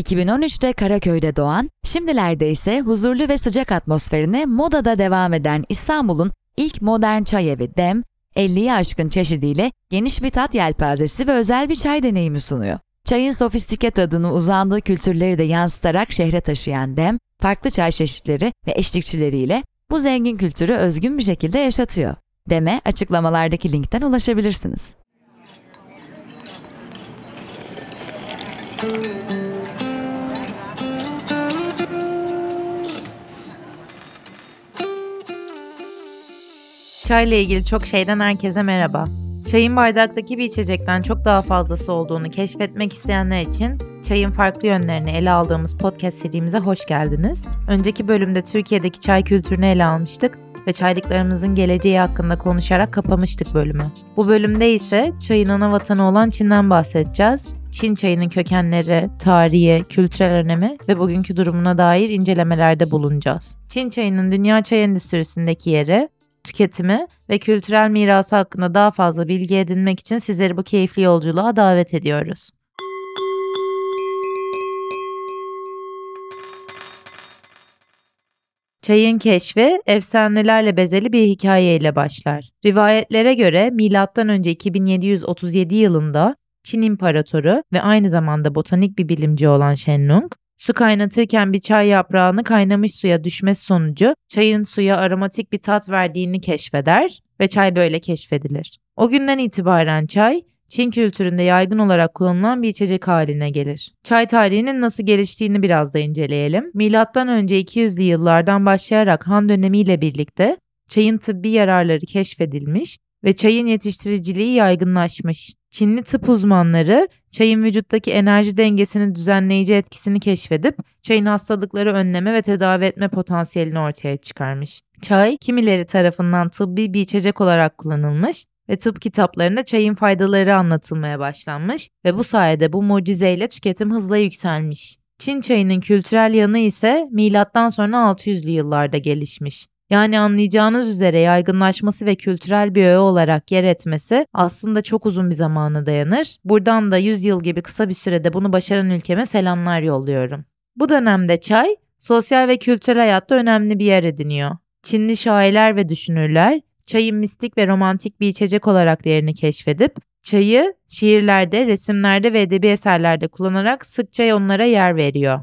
2013'te Karaköy'de doğan, şimdilerde ise huzurlu ve sıcak atmosferine modada devam eden İstanbul'un ilk modern çay evi Dem, 50'yi aşkın çeşidiyle geniş bir tat yelpazesi ve özel bir çay deneyimi sunuyor. Çayın sofistike tadını uzandığı kültürleri de yansıtarak şehre taşıyan Dem, farklı çay çeşitleri ve eşlikçileriyle bu zengin kültürü özgün bir şekilde yaşatıyor. Dem'e açıklamalardaki linkten ulaşabilirsiniz. Çayla ilgili çok şeyden herkese merhaba. Çayın bardaktaki bir içecekten çok daha fazlası olduğunu keşfetmek isteyenler için çayın farklı yönlerini ele aldığımız podcast serimize hoş geldiniz. Önceki bölümde Türkiye'deki çay kültürünü ele almıştık ve çaylıklarımızın geleceği hakkında konuşarak kapamıştık bölümü. Bu bölümde ise çayın ana vatanı olan Çin'den bahsedeceğiz. Çin çayının kökenleri, tarihi, kültürel önemi ve bugünkü durumuna dair incelemelerde bulunacağız. Çin çayının dünya çay endüstrisindeki yeri, tüketimi ve kültürel mirası hakkında daha fazla bilgi edinmek için sizleri bu keyifli yolculuğa davet ediyoruz. Çayın keşfi efsanelerle bezeli bir hikayeyle başlar. Rivayetlere göre M.Ö. 2737 yılında Çin İmparatoru ve aynı zamanda botanik bir bilimci olan Shenlong, su kaynatırken bir çay yaprağını kaynamış suya düşmesi sonucu çayın suya aromatik bir tat verdiğini keşfeder ve çay böyle keşfedilir. O günden itibaren çay Çin kültüründe yaygın olarak kullanılan bir içecek haline gelir. Çay tarihinin nasıl geliştiğini biraz da inceleyelim. Milattan önce 200'lü yıllardan başlayarak Han dönemiyle birlikte çayın tıbbi yararları keşfedilmiş ve çayın yetiştiriciliği yaygınlaşmış. Çinli tıp uzmanları çayın vücuttaki enerji dengesini düzenleyici etkisini keşfedip çayın hastalıkları önleme ve tedavi etme potansiyelini ortaya çıkarmış. Çay kimileri tarafından tıbbi bir içecek olarak kullanılmış ve tıp kitaplarında çayın faydaları anlatılmaya başlanmış ve bu sayede bu mucizeyle tüketim hızla yükselmiş. Çin çayının kültürel yanı ise milattan sonra 600'lü yıllarda gelişmiş. Yani anlayacağınız üzere yaygınlaşması ve kültürel bir öğe olarak yer etmesi aslında çok uzun bir zamana dayanır. Buradan da 100 yıl gibi kısa bir sürede bunu başaran ülkeme selamlar yolluyorum. Bu dönemde çay, sosyal ve kültürel hayatta önemli bir yer ediniyor. Çinli şairler ve düşünürler çayın mistik ve romantik bir içecek olarak değerini keşfedip çayı şiirlerde, resimlerde ve edebi eserlerde kullanarak sıkça onlara yer veriyor.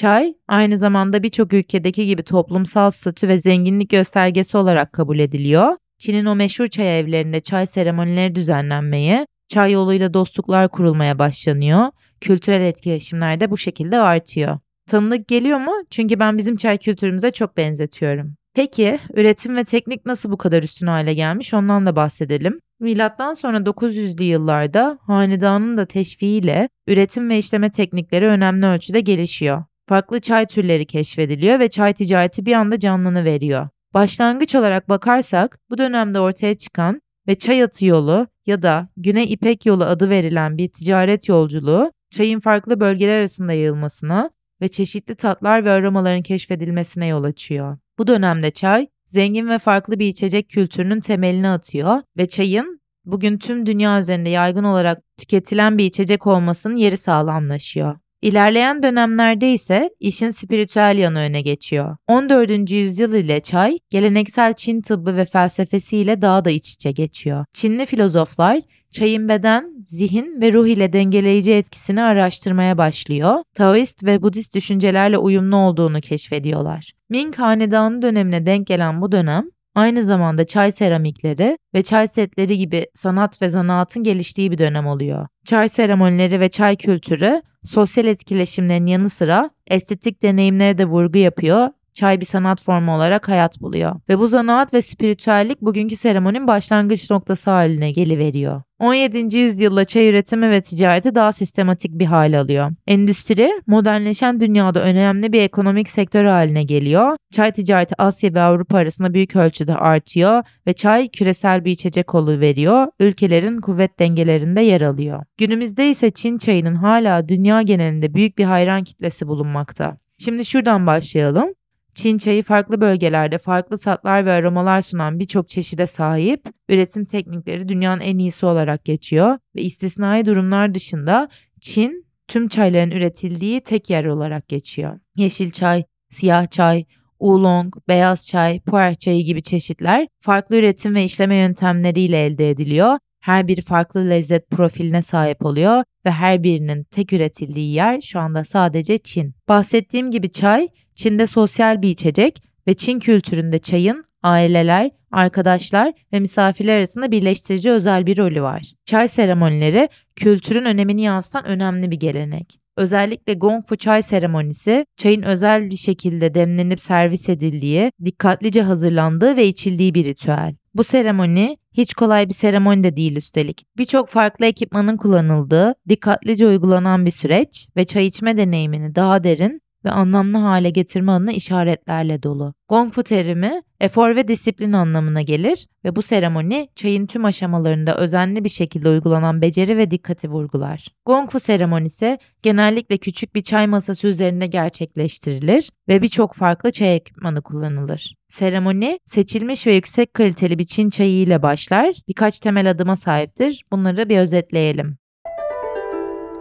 Çay aynı zamanda birçok ülkedeki gibi toplumsal statü ve zenginlik göstergesi olarak kabul ediliyor. Çin'in o meşhur çay evlerinde çay seremonileri düzenlenmeye, çay yoluyla dostluklar kurulmaya başlanıyor. Kültürel etkileşimler de bu şekilde artıyor. Tanıdık geliyor mu? Çünkü ben bizim çay kültürümüze çok benzetiyorum. Peki üretim ve teknik nasıl bu kadar üstün hale gelmiş ondan da bahsedelim. Milattan sonra 900'lü yıllarda hanedanın da teşviğiyle üretim ve işleme teknikleri önemli ölçüde gelişiyor. Farklı çay türleri keşfediliyor ve çay ticareti bir anda canlını veriyor. Başlangıç olarak bakarsak bu dönemde ortaya çıkan ve çay atı yolu ya da Güney İpek yolu adı verilen bir ticaret yolculuğu çayın farklı bölgeler arasında yayılmasına ve çeşitli tatlar ve aromaların keşfedilmesine yol açıyor. Bu dönemde çay, zengin ve farklı bir içecek kültürünün temelini atıyor ve çayın bugün tüm dünya üzerinde yaygın olarak tüketilen bir içecek olmasının yeri sağlamlaşıyor. İlerleyen dönemlerde ise işin spiritüel yanı öne geçiyor. 14. yüzyıl ile çay, geleneksel Çin tıbbı ve felsefesiyle daha da iç içe geçiyor. Çinli filozoflar çayın beden, zihin ve ruh ile dengeleyici etkisini araştırmaya başlıyor. Taoist ve Budist düşüncelerle uyumlu olduğunu keşfediyorlar. Ming Hanedanı dönemine denk gelen bu dönem, aynı zamanda çay seramikleri ve çay setleri gibi sanat ve zanaatın geliştiği bir dönem oluyor. Çay seremonileri ve çay kültürü sosyal etkileşimlerin yanı sıra estetik deneyimlere de vurgu yapıyor çay bir sanat formu olarak hayat buluyor. Ve bu zanaat ve spiritüellik bugünkü seremoninin başlangıç noktası haline geliveriyor. 17. yüzyılda çay üretimi ve ticareti daha sistematik bir hal alıyor. Endüstri, modernleşen dünyada önemli bir ekonomik sektör haline geliyor. Çay ticareti Asya ve Avrupa arasında büyük ölçüde artıyor ve çay küresel bir içecek veriyor. Ülkelerin kuvvet dengelerinde yer alıyor. Günümüzde ise Çin çayının hala dünya genelinde büyük bir hayran kitlesi bulunmakta. Şimdi şuradan başlayalım. Çin çayı farklı bölgelerde farklı tatlar ve aromalar sunan birçok çeşide sahip, üretim teknikleri dünyanın en iyisi olarak geçiyor ve istisnai durumlar dışında Çin tüm çayların üretildiği tek yer olarak geçiyor. Yeşil çay, siyah çay, oolong, beyaz çay, puer çayı gibi çeşitler farklı üretim ve işleme yöntemleriyle elde ediliyor. Her biri farklı lezzet profiline sahip oluyor ve her birinin tek üretildiği yer şu anda sadece Çin. Bahsettiğim gibi çay Çin'de sosyal bir içecek ve Çin kültüründe çayın aileler, arkadaşlar ve misafirler arasında birleştirici özel bir rolü var. Çay seremonileri kültürün önemini yansıtan önemli bir gelenek. Özellikle gong fu çay seremonisi, çayın özel bir şekilde demlenip servis edildiği, dikkatlice hazırlandığı ve içildiği bir ritüel. Bu seremoni hiç kolay bir seremoni de değil üstelik. Birçok farklı ekipmanın kullanıldığı, dikkatlice uygulanan bir süreç ve çay içme deneyimini daha derin ve anlamlı hale getirme adına işaretlerle dolu. Gong Fu terimi efor ve disiplin anlamına gelir ve bu seremoni çayın tüm aşamalarında özenli bir şekilde uygulanan beceri ve dikkati vurgular. Gong Fu seremonisi genellikle küçük bir çay masası üzerinde gerçekleştirilir ve birçok farklı çay ekipmanı kullanılır. Seremoni seçilmiş ve yüksek kaliteli bir Çin çayı ile başlar. Birkaç temel adıma sahiptir. Bunları bir özetleyelim.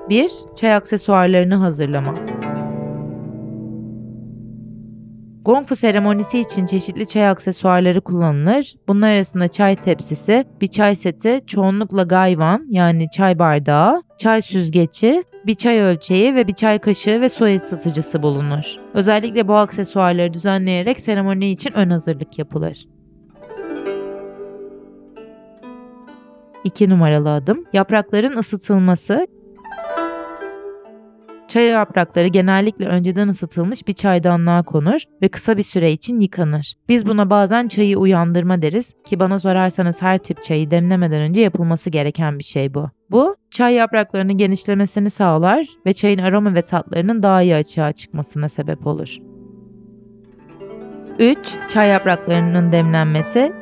1. Çay aksesuarlarını hazırlama. Gong Fu seremonisi için çeşitli çay aksesuarları kullanılır. Bunlar arasında çay tepsisi, bir çay seti, çoğunlukla gayvan yani çay bardağı, çay süzgeci, bir çay ölçeği ve bir çay kaşığı ve su ısıtıcısı bulunur. Özellikle bu aksesuarları düzenleyerek seremoni için ön hazırlık yapılır. 2 numaralı adım yaprakların ısıtılması Çay yaprakları genellikle önceden ısıtılmış bir çaydanlığa konur ve kısa bir süre için yıkanır. Biz buna bazen çayı uyandırma deriz ki bana sorarsanız her tip çayı demlemeden önce yapılması gereken bir şey bu. Bu, çay yapraklarının genişlemesini sağlar ve çayın aroma ve tatlarının daha iyi açığa çıkmasına sebep olur. 3. Çay yapraklarının demlenmesi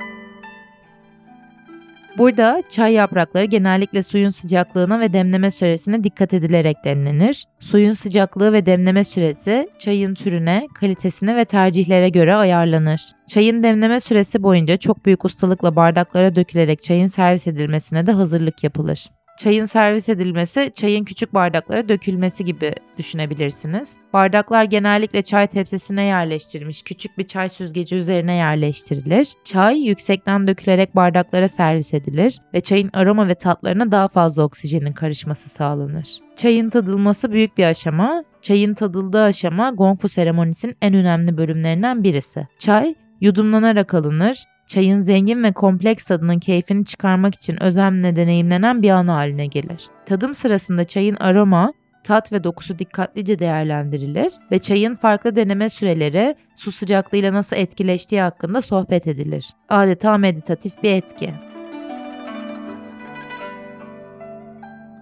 Burada çay yaprakları genellikle suyun sıcaklığına ve demleme süresine dikkat edilerek demlenir. Suyun sıcaklığı ve demleme süresi çayın türüne, kalitesine ve tercihlere göre ayarlanır. Çayın demleme süresi boyunca çok büyük ustalıkla bardaklara dökülerek çayın servis edilmesine de hazırlık yapılır. Çayın servis edilmesi, çayın küçük bardaklara dökülmesi gibi düşünebilirsiniz. Bardaklar genellikle çay tepsisine yerleştirilmiş küçük bir çay süzgeci üzerine yerleştirilir. Çay yüksekten dökülerek bardaklara servis edilir ve çayın aroma ve tatlarına daha fazla oksijenin karışması sağlanır. Çayın tadılması büyük bir aşama. Çayın tadıldığı aşama Gongfu seremonisinin en önemli bölümlerinden birisi. Çay yudumlanarak alınır, çayın zengin ve kompleks tadının keyfini çıkarmak için özenle deneyimlenen bir an haline gelir. Tadım sırasında çayın aroma, tat ve dokusu dikkatlice değerlendirilir ve çayın farklı deneme süreleri, su sıcaklığıyla nasıl etkileştiği hakkında sohbet edilir. Adeta meditatif bir etki.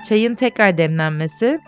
Çayın tekrar demlenmesi,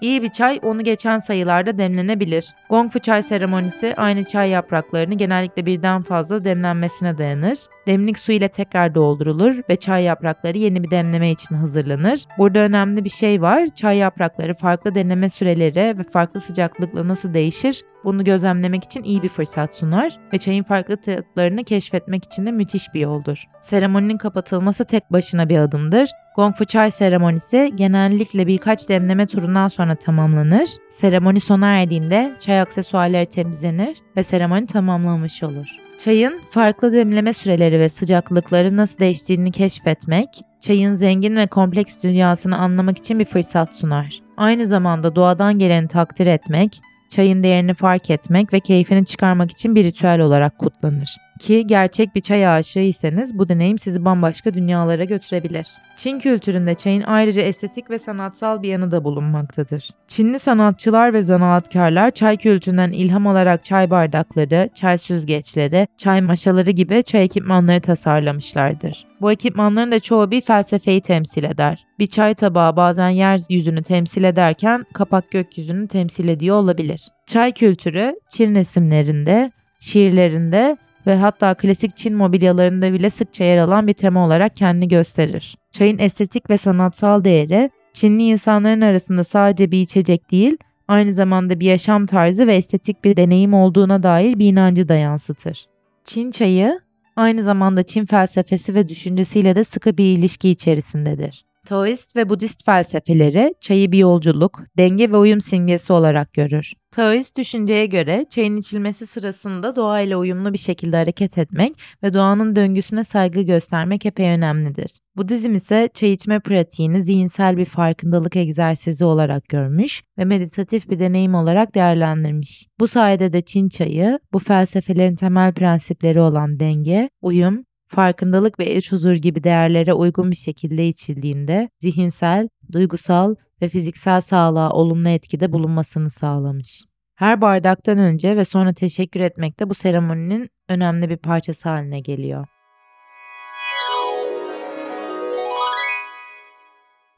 İyi bir çay onu geçen sayılarda demlenebilir. Gong fu çay seremonisi aynı çay yapraklarını genellikle birden fazla demlenmesine dayanır. Demlik su ile tekrar doldurulur ve çay yaprakları yeni bir demleme için hazırlanır. Burada önemli bir şey var. Çay yaprakları farklı demleme süreleri ve farklı sıcaklıkla nasıl değişir bunu gözlemlemek için iyi bir fırsat sunar ve çayın farklı tatlarını keşfetmek için de müthiş bir yoldur. Seremoninin kapatılması tek başına bir adımdır. Gong Fu Chai seremonisi genellikle birkaç demleme turundan sonra tamamlanır. Seremoni sona erdiğinde çay aksesuarları temizlenir ve seremoni tamamlanmış olur. Çayın farklı demleme süreleri ve sıcaklıkları nasıl değiştiğini keşfetmek, çayın zengin ve kompleks dünyasını anlamak için bir fırsat sunar. Aynı zamanda doğadan geleni takdir etmek, çayın değerini fark etmek ve keyfini çıkarmak için bir ritüel olarak kutlanır. Ki gerçek bir çay aşığıysanız bu deneyim sizi bambaşka dünyalara götürebilir. Çin kültüründe çayın ayrıca estetik ve sanatsal bir yanı da bulunmaktadır. Çinli sanatçılar ve zanaatkarlar çay kültüründen ilham alarak çay bardakları, çay süzgeçleri, çay maşaları gibi çay ekipmanları tasarlamışlardır. Bu ekipmanların da çoğu bir felsefeyi temsil eder. Bir çay tabağı bazen yeryüzünü temsil ederken kapak gökyüzünü temsil ediyor olabilir. Çay kültürü Çin resimlerinde, şiirlerinde ve hatta klasik Çin mobilyalarında bile sıkça yer alan bir tema olarak kendini gösterir. Çayın estetik ve sanatsal değeri Çinli insanların arasında sadece bir içecek değil, aynı zamanda bir yaşam tarzı ve estetik bir deneyim olduğuna dair bir inancı da yansıtır. Çin çayı aynı zamanda Çin felsefesi ve düşüncesiyle de sıkı bir ilişki içerisindedir. Taoist ve Budist felsefeleri çayı bir yolculuk, denge ve uyum simgesi olarak görür. Taoist düşünceye göre çayın içilmesi sırasında doğayla uyumlu bir şekilde hareket etmek ve doğanın döngüsüne saygı göstermek epey önemlidir. Budizm ise çay içme pratiğini zihinsel bir farkındalık egzersizi olarak görmüş ve meditatif bir deneyim olarak değerlendirmiş. Bu sayede de Çin çayı bu felsefelerin temel prensipleri olan denge, uyum farkındalık ve iç huzur gibi değerlere uygun bir şekilde içildiğinde zihinsel, duygusal ve fiziksel sağlığa olumlu etkide bulunmasını sağlamış. Her bardaktan önce ve sonra teşekkür etmek de bu seremoninin önemli bir parçası haline geliyor.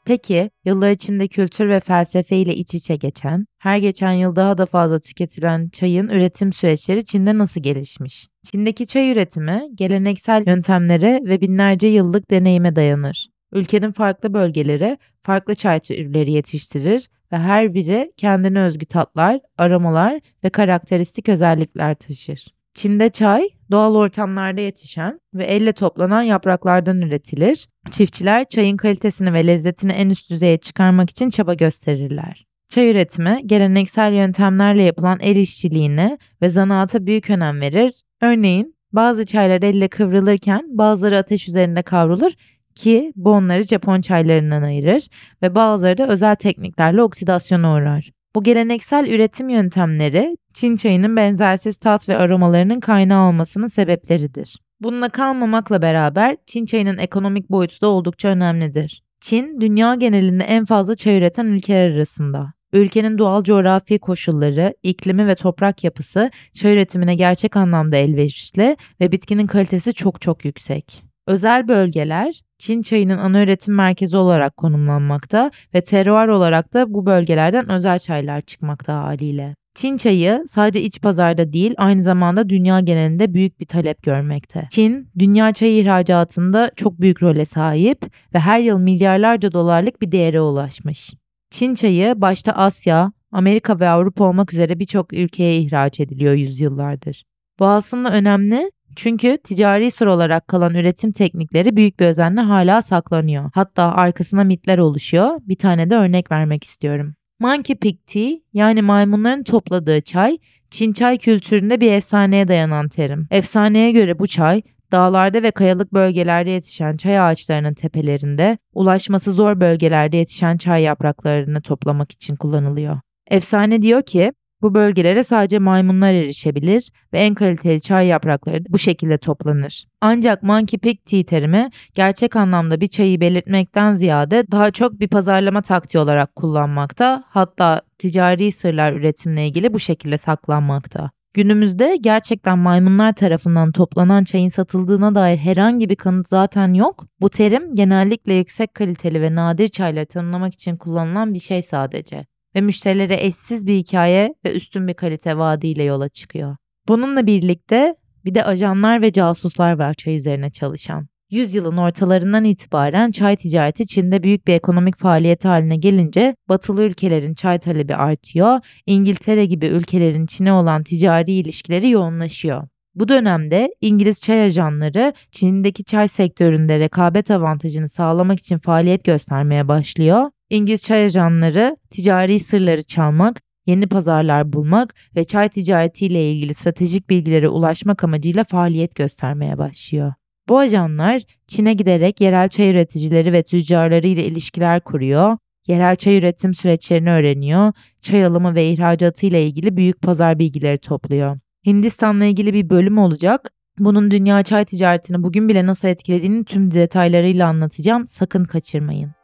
Peki, yıllar içinde kültür ve felsefe ile iç içe geçen, her geçen yıl daha da fazla tüketilen çayın üretim süreçleri Çin'de nasıl gelişmiş? Çin'deki çay üretimi geleneksel yöntemlere ve binlerce yıllık deneyime dayanır. Ülkenin farklı bölgeleri farklı çay türleri yetiştirir ve her biri kendine özgü tatlar, aromalar ve karakteristik özellikler taşır. Çin'de çay doğal ortamlarda yetişen ve elle toplanan yapraklardan üretilir. Çiftçiler çayın kalitesini ve lezzetini en üst düzeye çıkarmak için çaba gösterirler. Çay üretimi geleneksel yöntemlerle yapılan el işçiliğine ve zanaata büyük önem verir. Örneğin bazı çaylar elle kıvrılırken bazıları ateş üzerinde kavrulur ki bu onları Japon çaylarından ayırır ve bazıları da özel tekniklerle oksidasyona uğrar. Bu geleneksel üretim yöntemleri Çin çayının benzersiz tat ve aromalarının kaynağı olmasının sebepleridir. Bununla kalmamakla beraber Çin çayının ekonomik boyutu da oldukça önemlidir. Çin, dünya genelinde en fazla çay üreten ülkeler arasında. Ülkenin doğal coğrafi koşulları, iklimi ve toprak yapısı çay üretimine gerçek anlamda elverişli ve bitkinin kalitesi çok çok yüksek. Özel bölgeler Çin çayının ana üretim merkezi olarak konumlanmakta ve terroir olarak da bu bölgelerden özel çaylar çıkmakta haliyle. Çin çayı sadece iç pazarda değil aynı zamanda dünya genelinde büyük bir talep görmekte. Çin, dünya çayı ihracatında çok büyük role sahip ve her yıl milyarlarca dolarlık bir değere ulaşmış. Çin çayı başta Asya, Amerika ve Avrupa olmak üzere birçok ülkeye ihraç ediliyor yüzyıllardır. Bu aslında önemli çünkü ticari sır olarak kalan üretim teknikleri büyük bir özenle hala saklanıyor. Hatta arkasına mitler oluşuyor. Bir tane de örnek vermek istiyorum. Monkey Pig Tea yani maymunların topladığı çay Çin çay kültüründe bir efsaneye dayanan terim. Efsaneye göre bu çay dağlarda ve kayalık bölgelerde yetişen çay ağaçlarının tepelerinde, ulaşması zor bölgelerde yetişen çay yapraklarını toplamak için kullanılıyor. Efsane diyor ki bu bölgelere sadece maymunlar erişebilir ve en kaliteli çay yaprakları bu şekilde toplanır. Ancak Monkey Pig Tea terimi gerçek anlamda bir çayı belirtmekten ziyade daha çok bir pazarlama taktiği olarak kullanmakta. Hatta ticari sırlar üretimle ilgili bu şekilde saklanmakta. Günümüzde gerçekten maymunlar tarafından toplanan çayın satıldığına dair herhangi bir kanıt zaten yok. Bu terim genellikle yüksek kaliteli ve nadir çayları tanımlamak için kullanılan bir şey sadece ve müşterilere eşsiz bir hikaye ve üstün bir kalite vaadiyle yola çıkıyor. Bununla birlikte bir de ajanlar ve casuslar var çay üzerine çalışan. Yüzyılın ortalarından itibaren çay ticareti Çin'de büyük bir ekonomik faaliyet haline gelince batılı ülkelerin çay talebi artıyor, İngiltere gibi ülkelerin Çin'e olan ticari ilişkileri yoğunlaşıyor. Bu dönemde İngiliz çay ajanları Çin'deki çay sektöründe rekabet avantajını sağlamak için faaliyet göstermeye başlıyor İngiliz çay ajanları ticari sırları çalmak, yeni pazarlar bulmak ve çay ticaretiyle ilgili stratejik bilgilere ulaşmak amacıyla faaliyet göstermeye başlıyor. Bu ajanlar Çin'e giderek yerel çay üreticileri ve tüccarları ile ilişkiler kuruyor, yerel çay üretim süreçlerini öğreniyor, çay alımı ve ihracatı ile ilgili büyük pazar bilgileri topluyor. Hindistan'la ilgili bir bölüm olacak. Bunun dünya çay ticaretini bugün bile nasıl etkilediğini tüm detaylarıyla anlatacağım. Sakın kaçırmayın.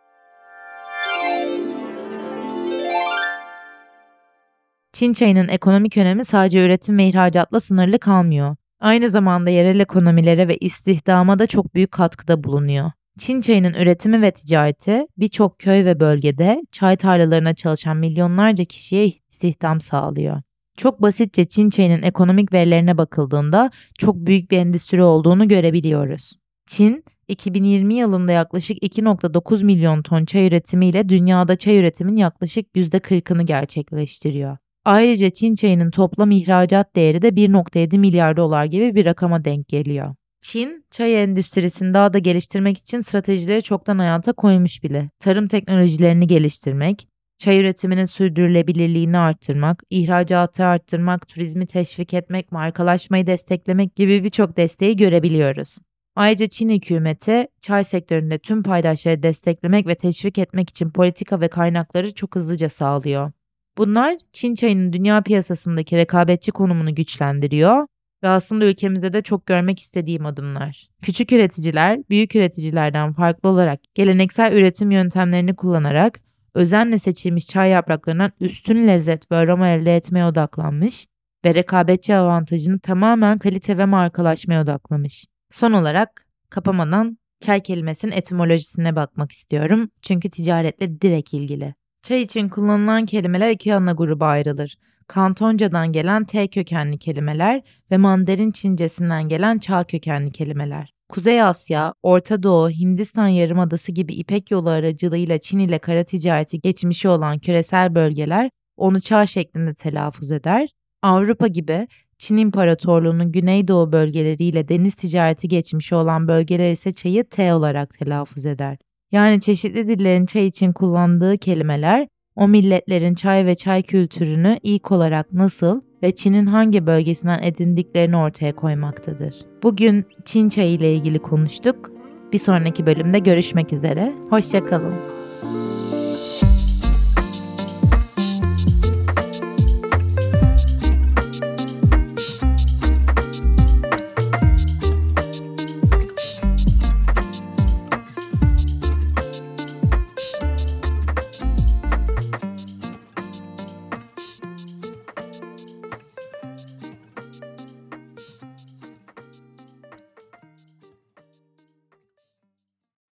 Çin çayının ekonomik önemi sadece üretim ve ihracatla sınırlı kalmıyor. Aynı zamanda yerel ekonomilere ve istihdama da çok büyük katkıda bulunuyor. Çin çayının üretimi ve ticareti birçok köy ve bölgede çay tarlalarına çalışan milyonlarca kişiye istihdam sağlıyor. Çok basitçe Çin çayının ekonomik verilerine bakıldığında çok büyük bir endüstri olduğunu görebiliyoruz. Çin, 2020 yılında yaklaşık 2.9 milyon ton çay üretimiyle dünyada çay üretimin yaklaşık %40'ını gerçekleştiriyor. Ayrıca Çin çayının toplam ihracat değeri de 1.7 milyar dolar gibi bir rakama denk geliyor. Çin, çay endüstrisini daha da geliştirmek için stratejileri çoktan hayata koymuş bile. Tarım teknolojilerini geliştirmek, çay üretiminin sürdürülebilirliğini arttırmak, ihracatı arttırmak, turizmi teşvik etmek, markalaşmayı desteklemek gibi birçok desteği görebiliyoruz. Ayrıca Çin hükümeti çay sektöründe tüm paydaşları desteklemek ve teşvik etmek için politika ve kaynakları çok hızlıca sağlıyor. Bunlar Çin çayının dünya piyasasındaki rekabetçi konumunu güçlendiriyor ve aslında ülkemizde de çok görmek istediğim adımlar. Küçük üreticiler, büyük üreticilerden farklı olarak geleneksel üretim yöntemlerini kullanarak özenle seçilmiş çay yapraklarından üstün lezzet ve aroma elde etmeye odaklanmış ve rekabetçi avantajını tamamen kalite ve markalaşmaya odaklamış. Son olarak kapamadan çay kelimesinin etimolojisine bakmak istiyorum çünkü ticaretle direkt ilgili. Çay için kullanılan kelimeler iki ana gruba ayrılır. Kantoncadan gelen T kökenli kelimeler ve Mandarin Çincesinden gelen Çağ kökenli kelimeler. Kuzey Asya, Orta Doğu, Hindistan Yarımadası gibi İpek yolu aracılığıyla Çin ile kara ticareti geçmişi olan küresel bölgeler onu çağ şeklinde telaffuz eder. Avrupa gibi Çin İmparatorluğu'nun güneydoğu bölgeleriyle deniz ticareti geçmişi olan bölgeler ise çayı T olarak telaffuz eder. Yani çeşitli dillerin çay için kullandığı kelimeler o milletlerin çay ve çay kültürünü ilk olarak nasıl ve Çin'in hangi bölgesinden edindiklerini ortaya koymaktadır. Bugün Çin çayı ile ilgili konuştuk. Bir sonraki bölümde görüşmek üzere. Hoşçakalın.